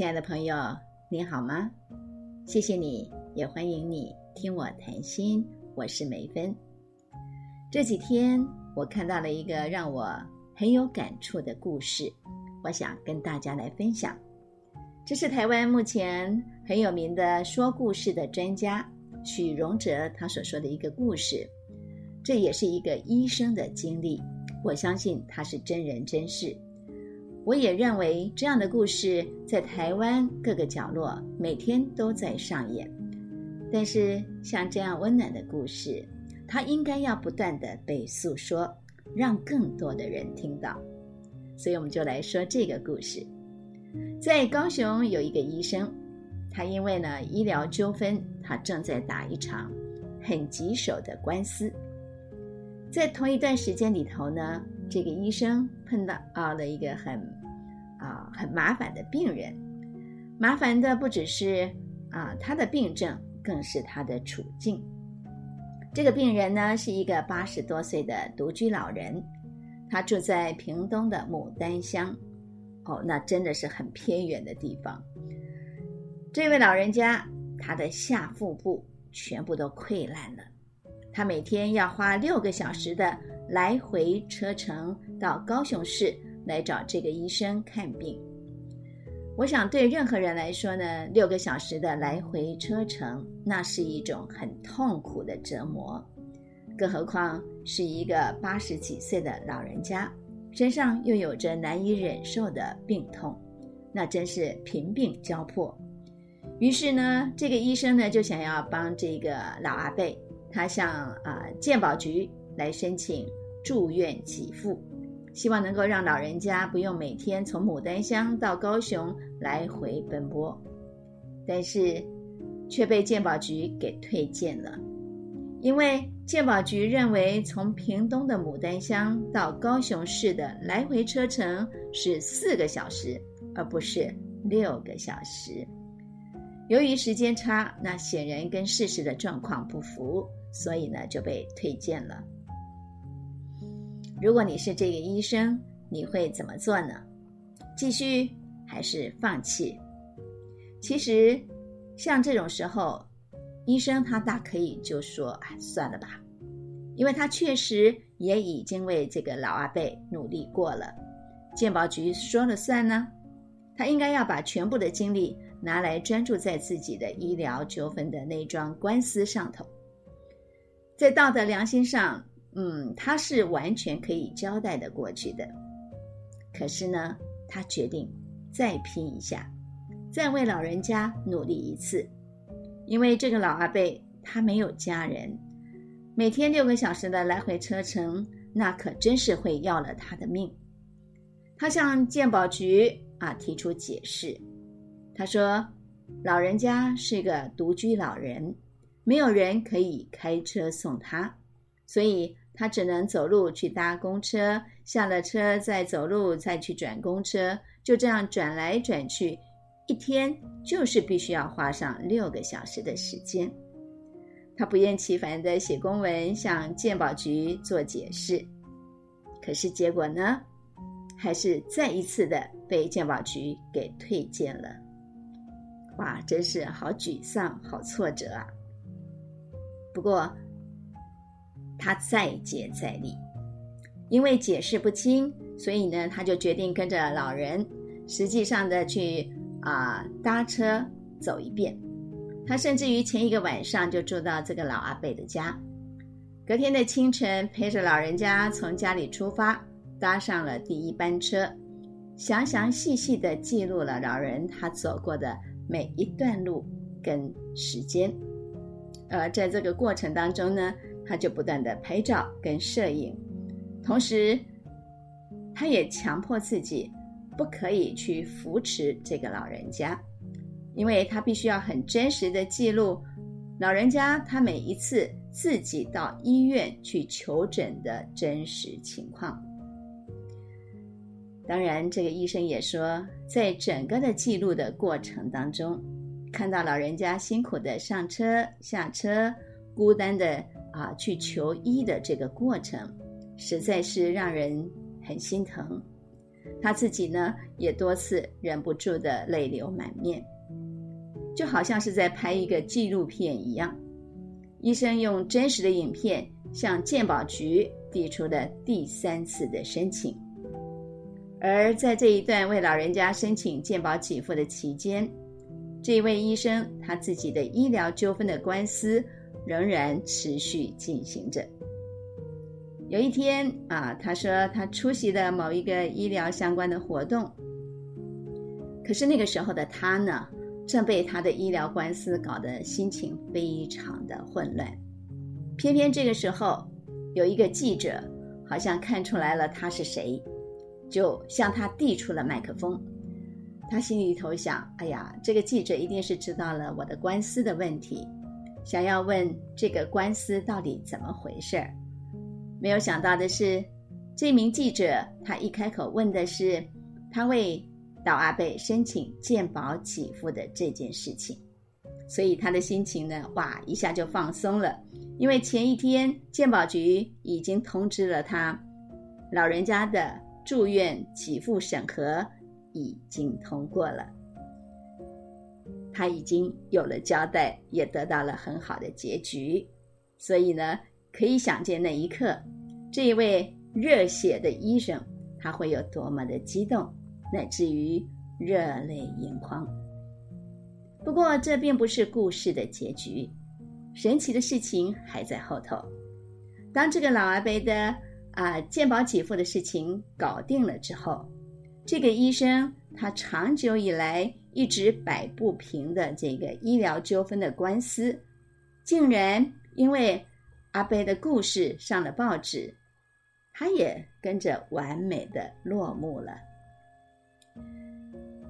亲爱的朋友，你好吗？谢谢你，也欢迎你听我谈心。我是梅芬。这几天我看到了一个让我很有感触的故事，我想跟大家来分享。这是台湾目前很有名的说故事的专家许荣哲他所说的一个故事，这也是一个医生的经历。我相信他是真人真事。我也认为这样的故事在台湾各个角落每天都在上演。但是像这样温暖的故事，它应该要不断的被诉说，让更多的人听到。所以我们就来说这个故事。在高雄有一个医生，他因为呢医疗纠纷，他正在打一场很棘手的官司。在同一段时间里头呢，这个医生碰到啊了一个很啊很麻烦的病人，麻烦的不只是啊他的病症，更是他的处境。这个病人呢是一个八十多岁的独居老人，他住在屏东的牡丹乡，哦，那真的是很偏远的地方。这位老人家他的下腹部全部都溃烂了。他每天要花六个小时的来回车程到高雄市来找这个医生看病。我想对任何人来说呢，六个小时的来回车程，那是一种很痛苦的折磨，更何况是一个八十几岁的老人家，身上又有着难以忍受的病痛，那真是贫病交迫。于是呢，这个医生呢就想要帮这个老阿伯。他向啊健保局来申请住院给付，希望能够让老人家不用每天从牡丹乡到高雄来回奔波，但是却被健保局给推荐了，因为健保局认为从屏东的牡丹乡到高雄市的来回车程是四个小时，而不是六个小时。由于时间差，那显然跟事实的状况不符。所以呢，就被推荐了。如果你是这个医生，你会怎么做呢？继续还是放弃？其实，像这种时候，医生他大可以就说：“哎，算了吧。”因为他确实也已经为这个老阿伯努力过了。鉴宝局说了算呢，他应该要把全部的精力拿来专注在自己的医疗纠纷的那桩官司上头。在道德良心上，嗯，他是完全可以交代的过去的。可是呢，他决定再拼一下，再为老人家努力一次。因为这个老阿伯他没有家人，每天六个小时的来回车程，那可真是会要了他的命。他向鉴宝局啊提出解释，他说：“老人家是个独居老人。”没有人可以开车送他，所以他只能走路去搭公车，下了车再走路再去转公车，就这样转来转去，一天就是必须要花上六个小时的时间。他不厌其烦的写公文向鉴宝局做解释，可是结果呢，还是再一次的被鉴宝局给推荐了。哇，真是好沮丧，好挫折啊！不过，他再接再厉，因为解释不清，所以呢，他就决定跟着老人，实际上的去啊搭车走一遍。他甚至于前一个晚上就住到这个老阿伯的家，隔天的清晨陪着老人家从家里出发，搭上了第一班车，详详细细的记录了老人他走过的每一段路跟时间。呃，在这个过程当中呢，他就不断的拍照跟摄影，同时，他也强迫自己不可以去扶持这个老人家，因为他必须要很真实的记录老人家他每一次自己到医院去求诊的真实情况。当然，这个医生也说，在整个的记录的过程当中。看到老人家辛苦的上车下车，孤单的啊去求医的这个过程，实在是让人很心疼。他自己呢也多次忍不住的泪流满面，就好像是在拍一个纪录片一样。医生用真实的影片向健保局递出了第三次的申请，而在这一段为老人家申请健保给付的期间，这位医生他自己的医疗纠纷的官司仍然持续进行着。有一天啊，他说他出席了某一个医疗相关的活动，可是那个时候的他呢？正被他的医疗官司搞得心情非常的混乱，偏偏这个时候有一个记者好像看出来了他是谁，就向他递出了麦克风。他心里头想：哎呀，这个记者一定是知道了我的官司的问题，想要问这个官司到底怎么回事儿。没有想到的是，这名记者他一开口问的是他为。岛阿贝申请健保给付的这件事情，所以他的心情呢，哇，一下就放松了。因为前一天健保局已经通知了他，老人家的住院给付审核已经通过了，他已经有了交代，也得到了很好的结局。所以呢，可以想见那一刻，这一位热血的医生他会有多么的激动。乃至于热泪盈眶。不过，这并不是故事的结局，神奇的事情还在后头。当这个老阿伯的啊健保给付的事情搞定了之后，这个医生他长久以来一直摆不平的这个医疗纠纷的官司，竟然因为阿贝的故事上了报纸，他也跟着完美的落幕了。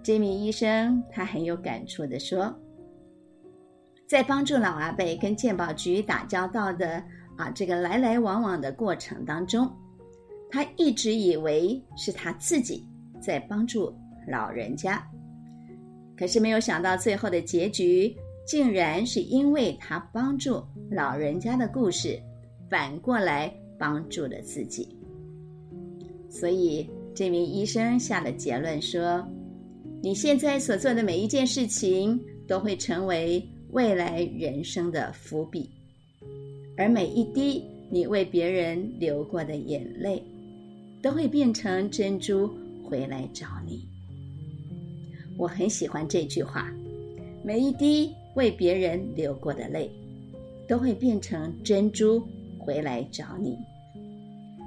这名医生他很有感触的说，在帮助老阿贝跟健保局打交道的啊这个来来往往的过程当中，他一直以为是他自己在帮助老人家，可是没有想到最后的结局，竟然是因为他帮助老人家的故事，反过来帮助了自己。所以这名医生下了结论说。你现在所做的每一件事情，都会成为未来人生的伏笔，而每一滴你为别人流过的眼泪，都会变成珍珠回来找你。我很喜欢这句话：每一滴为别人流过的泪，都会变成珍珠回来找你。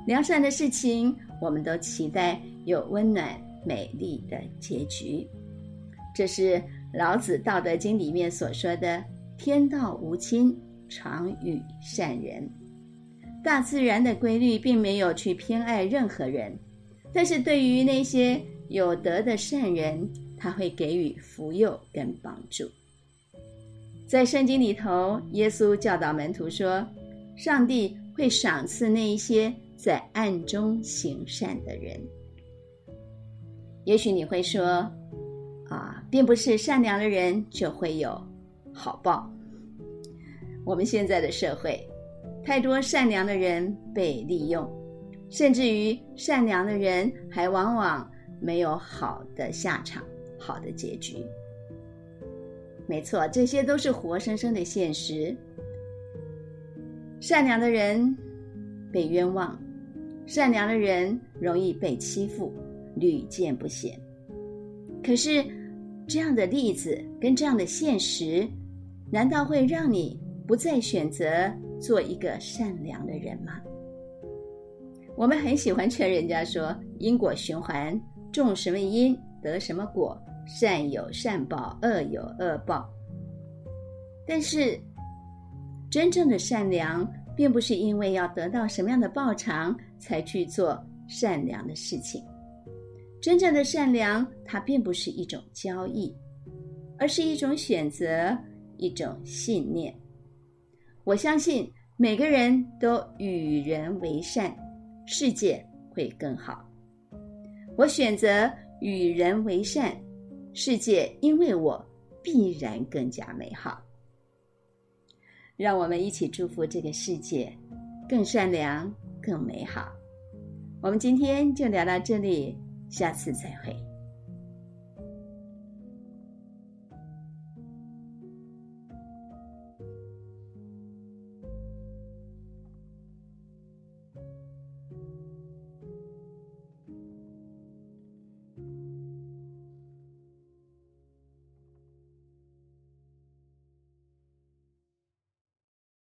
良善的事情，我们都期待有温暖。美丽的结局，这是老子《道德经》里面所说的“天道无亲，常与善人”。大自然的规律并没有去偏爱任何人，但是对于那些有德的善人，他会给予福佑跟帮助。在圣经里头，耶稣教导门徒说：“上帝会赏赐那一些在暗中行善的人。”也许你会说，啊，并不是善良的人就会有好报。我们现在的社会，太多善良的人被利用，甚至于善良的人还往往没有好的下场、好的结局。没错，这些都是活生生的现实。善良的人被冤枉，善良的人容易被欺负。屡见不鲜，可是这样的例子跟这样的现实，难道会让你不再选择做一个善良的人吗？我们很喜欢劝人家说因果循环，种什么因得什么果，善有善报，恶有恶报。但是真正的善良，并不是因为要得到什么样的报偿才去做善良的事情。真正的善良，它并不是一种交易，而是一种选择，一种信念。我相信每个人都与人为善，世界会更好。我选择与人为善，世界因为我必然更加美好。让我们一起祝福这个世界更善良、更美好。我们今天就聊到这里。下次再会。